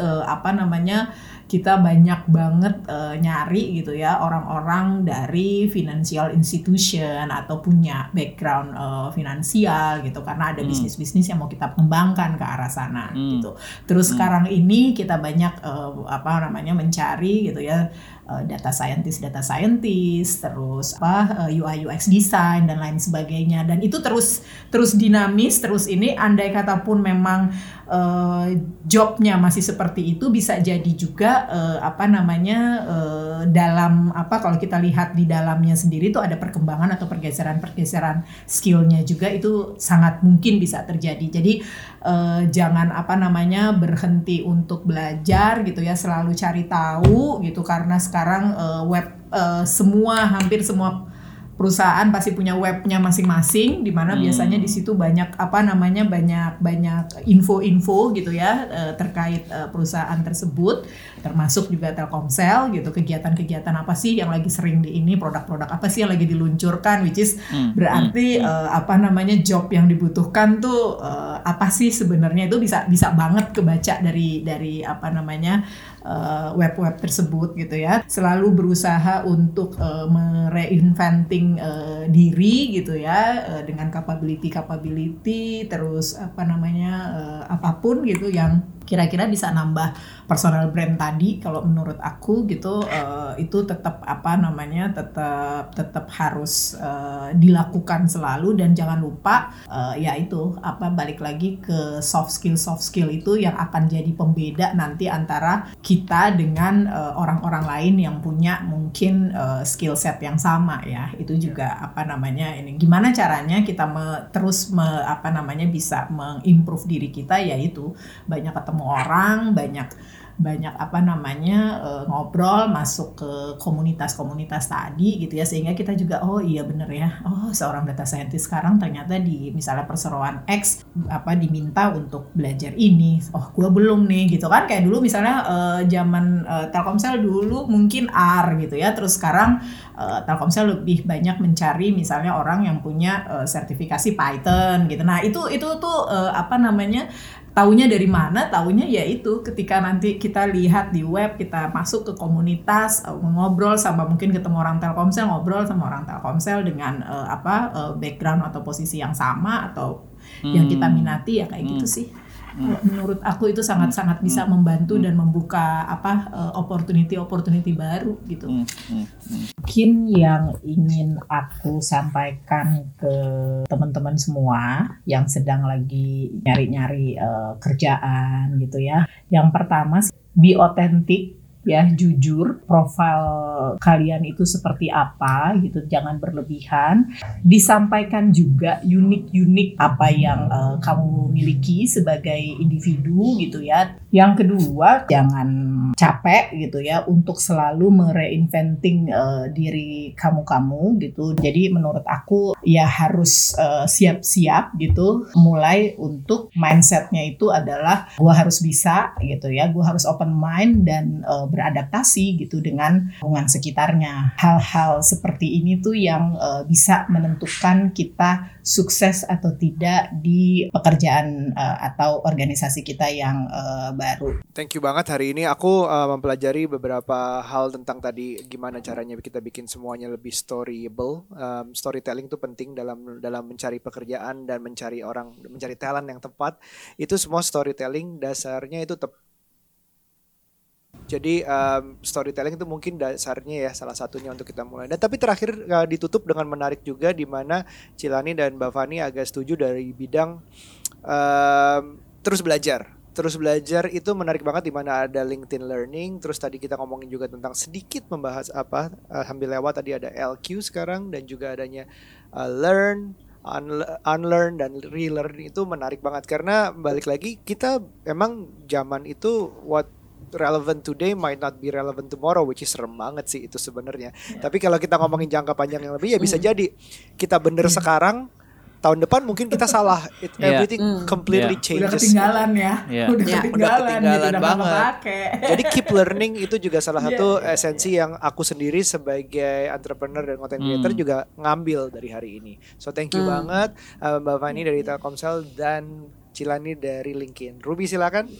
uh, apa namanya kita banyak banget uh, nyari gitu ya orang-orang dari financial institution atau punya background uh, finansial gitu karena ada hmm. bisnis-bisnis yang mau kita kembangkan ke arah sana hmm. gitu. Terus hmm. sekarang ini kita banyak uh, apa namanya mencari gitu ya uh, data scientist data scientist terus apa uh, eh, UI UX design dan lain sebagainya. Dan itu terus terus dinamis terus ini andai kata pun memang uh, jobnya masih seperti itu bisa jadi juga uh, apa namanya uh, dalam apa kalau kita lihat di dalamnya sendiri itu ada perkembangan atau pergeseran-pergeseran skillnya juga itu sangat mungkin bisa terjadi. Jadi uh, jangan apa namanya berhenti untuk belajar gitu ya selalu cari tahu gitu karena sekarang uh, web uh, semua hampir semua perusahaan pasti punya webnya masing-masing di mana hmm. biasanya di situ banyak apa namanya banyak banyak info-info gitu ya terkait perusahaan tersebut termasuk juga Telkomsel gitu kegiatan-kegiatan apa sih yang lagi sering di ini produk-produk apa sih yang lagi diluncurkan which is hmm. berarti hmm. Uh, apa namanya job yang dibutuhkan tuh uh, apa sih sebenarnya itu bisa bisa banget kebaca dari dari apa namanya web-web uh, tersebut gitu ya selalu berusaha untuk uh, mereinventing uh, diri gitu ya uh, dengan capability capability terus apa namanya uh, apa pun gitu yang kira-kira bisa nambah personal brand tadi kalau menurut aku gitu uh, itu tetap apa namanya tetap tetap harus uh, dilakukan selalu dan jangan lupa uh, ya itu apa balik lagi ke soft skill soft skill itu yang akan jadi pembeda nanti antara kita dengan orang-orang uh, lain yang punya mungkin uh, skill set yang sama ya. Itu juga apa namanya ini gimana caranya kita me, terus me, apa namanya bisa mengimprove diri kita yaitu banyak ketemu ketemu orang banyak banyak apa namanya uh, ngobrol masuk ke komunitas-komunitas tadi gitu ya. Sehingga kita juga oh iya bener ya oh seorang data scientist sekarang ternyata di misalnya perseroan X apa diminta untuk belajar ini oh gue belum nih gitu kan. Kayak dulu misalnya uh, zaman uh, Telkomsel dulu mungkin R gitu ya. Terus sekarang uh, Telkomsel lebih banyak mencari misalnya orang yang punya uh, sertifikasi Python gitu. Nah itu itu tuh uh, apa namanya Taunya dari mana? Taunya ya itu ketika nanti kita lihat di web, kita masuk ke komunitas, uh, ngobrol sama mungkin ketemu orang Telkomsel, ngobrol sama orang Telkomsel dengan uh, apa uh, background atau posisi yang sama atau hmm. yang kita minati ya kayak gitu hmm. gitu sih. Hmm. menurut aku itu sangat-sangat hmm. bisa membantu hmm. dan membuka apa opportunity-opportunity baru gitu. Mungkin yang ingin aku sampaikan ke teman-teman semua yang sedang lagi nyari-nyari uh, kerjaan gitu ya. Yang pertama be authentic ya jujur profil kalian itu seperti apa gitu jangan berlebihan. Disampaikan juga unik-unik apa yang uh, kamu miliki sebagai individu gitu ya. Yang kedua jangan capek gitu ya untuk selalu mereinventing uh, diri kamu-kamu gitu. Jadi menurut aku ya harus eh, siap-siap gitu mulai untuk mindsetnya itu adalah gua harus bisa gitu ya gua harus open mind dan uh, beradaptasi gitu dengan lingkungan sekitarnya. Hal-hal seperti ini tuh yang uh, bisa menentukan kita sukses atau tidak di pekerjaan uh, atau organisasi kita yang uh, baru. Thank you banget hari ini aku uh, mempelajari beberapa hal tentang tadi gimana caranya kita bikin semuanya lebih storyable. Um, storytelling itu penting dalam dalam mencari pekerjaan dan mencari orang mencari talent yang tepat. Itu semua storytelling dasarnya itu Jadi um, storytelling itu mungkin dasarnya ya salah satunya untuk kita mulai. Dan tapi terakhir uh, ditutup dengan menarik juga di mana Cilani dan Mbak Fani agak setuju dari bidang um, terus belajar. Terus belajar itu menarik banget di mana ada LinkedIn Learning. Terus tadi kita ngomongin juga tentang sedikit membahas apa uh, sambil lewat tadi ada LQ sekarang dan juga adanya uh, Learn unlearn dan relearn itu menarik banget karena balik lagi kita emang zaman itu what relevant today might not be relevant tomorrow which is serem banget sih itu sebenarnya. Yeah. Tapi kalau kita ngomongin jangka panjang yang lebih ya bisa mm. jadi kita bener mm. sekarang tahun depan mungkin kita salah It, yeah. everything mm. completely yeah. changes. Udah ketinggalan ya. Yeah. Udah, yeah. ketinggalan, udah ketinggalan gitu, banget. Jadi keep learning itu juga salah satu yeah. esensi yang aku sendiri sebagai entrepreneur dan content creator mm. juga ngambil dari hari ini. So thank you mm. banget uh, Mbak Fani dari Telkomsel dan Cilani dari LinkedIn. Ruby silakan.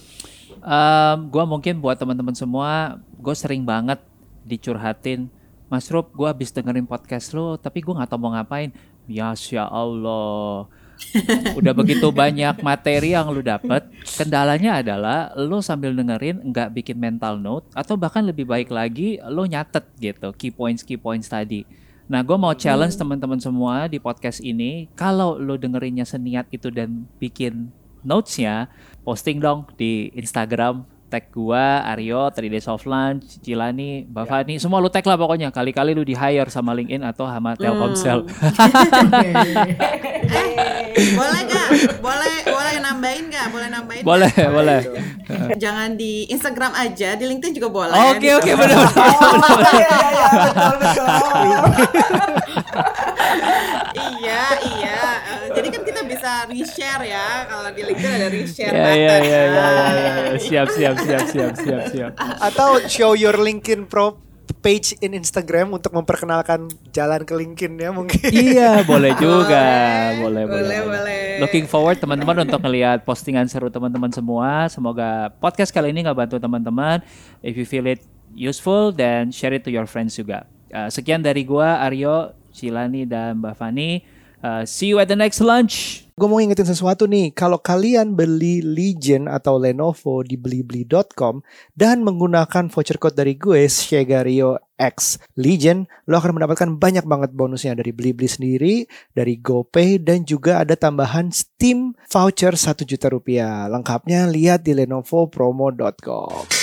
Um, gue mungkin buat teman-teman semua, gue sering banget dicurhatin, Mas Rub, gue habis dengerin podcast lo, tapi gue nggak tahu mau ngapain Ya Allah. Udah begitu banyak materi yang lu dapet, kendalanya adalah lu sambil dengerin nggak bikin mental note atau bahkan lebih baik lagi lu nyatet gitu key points key points tadi. Nah, gue mau challenge hmm. teman-teman semua di podcast ini, kalau lu dengerinnya seniat itu dan bikin notesnya, posting dong di Instagram tag gua, Aryo, 3 Days of Lunch, Cilani, Mbak ya. Fani, semua lu tag lah pokoknya. Kali-kali lu di hire sama LinkedIn atau sama Telkomsel. Hmm. eh, boleh gak? Boleh boleh nambahin gak? Boleh nambahin? Boleh, gak? boleh. Jangan di Instagram aja, di LinkedIn juga boleh. Oke, oke, benar. Iya, iya, betul, betul. iya, iya. Uh, jadi kan kita bisa reshare ya. Kalau di LinkedIn ada reshare. Iya, iya, iya, iya, iya. Siap, siap, siap, siap, siap, siap. Atau show your LinkedIn pro page in Instagram untuk memperkenalkan jalan ke LinkedIn ya mungkin. Iya, boleh juga. Boleh, boleh, boleh. boleh. Looking forward teman-teman untuk ngelihat postingan seru teman-teman semua. Semoga podcast kali ini nggak bantu teman-teman. If you feel it useful, then share it to your friends juga. Uh, sekian dari gua Aryo, Cilani dan Mbak Fani. Uh, see you at the next lunch. Gue mau ngingetin sesuatu nih, kalau kalian beli Legion atau Lenovo di blibli.com dan menggunakan voucher code dari gue, Shegario X Legion, lo akan mendapatkan banyak banget bonusnya dari Blibli sendiri, dari GoPay, dan juga ada tambahan Steam voucher 1 juta rupiah. Lengkapnya lihat di lenovopromo.com.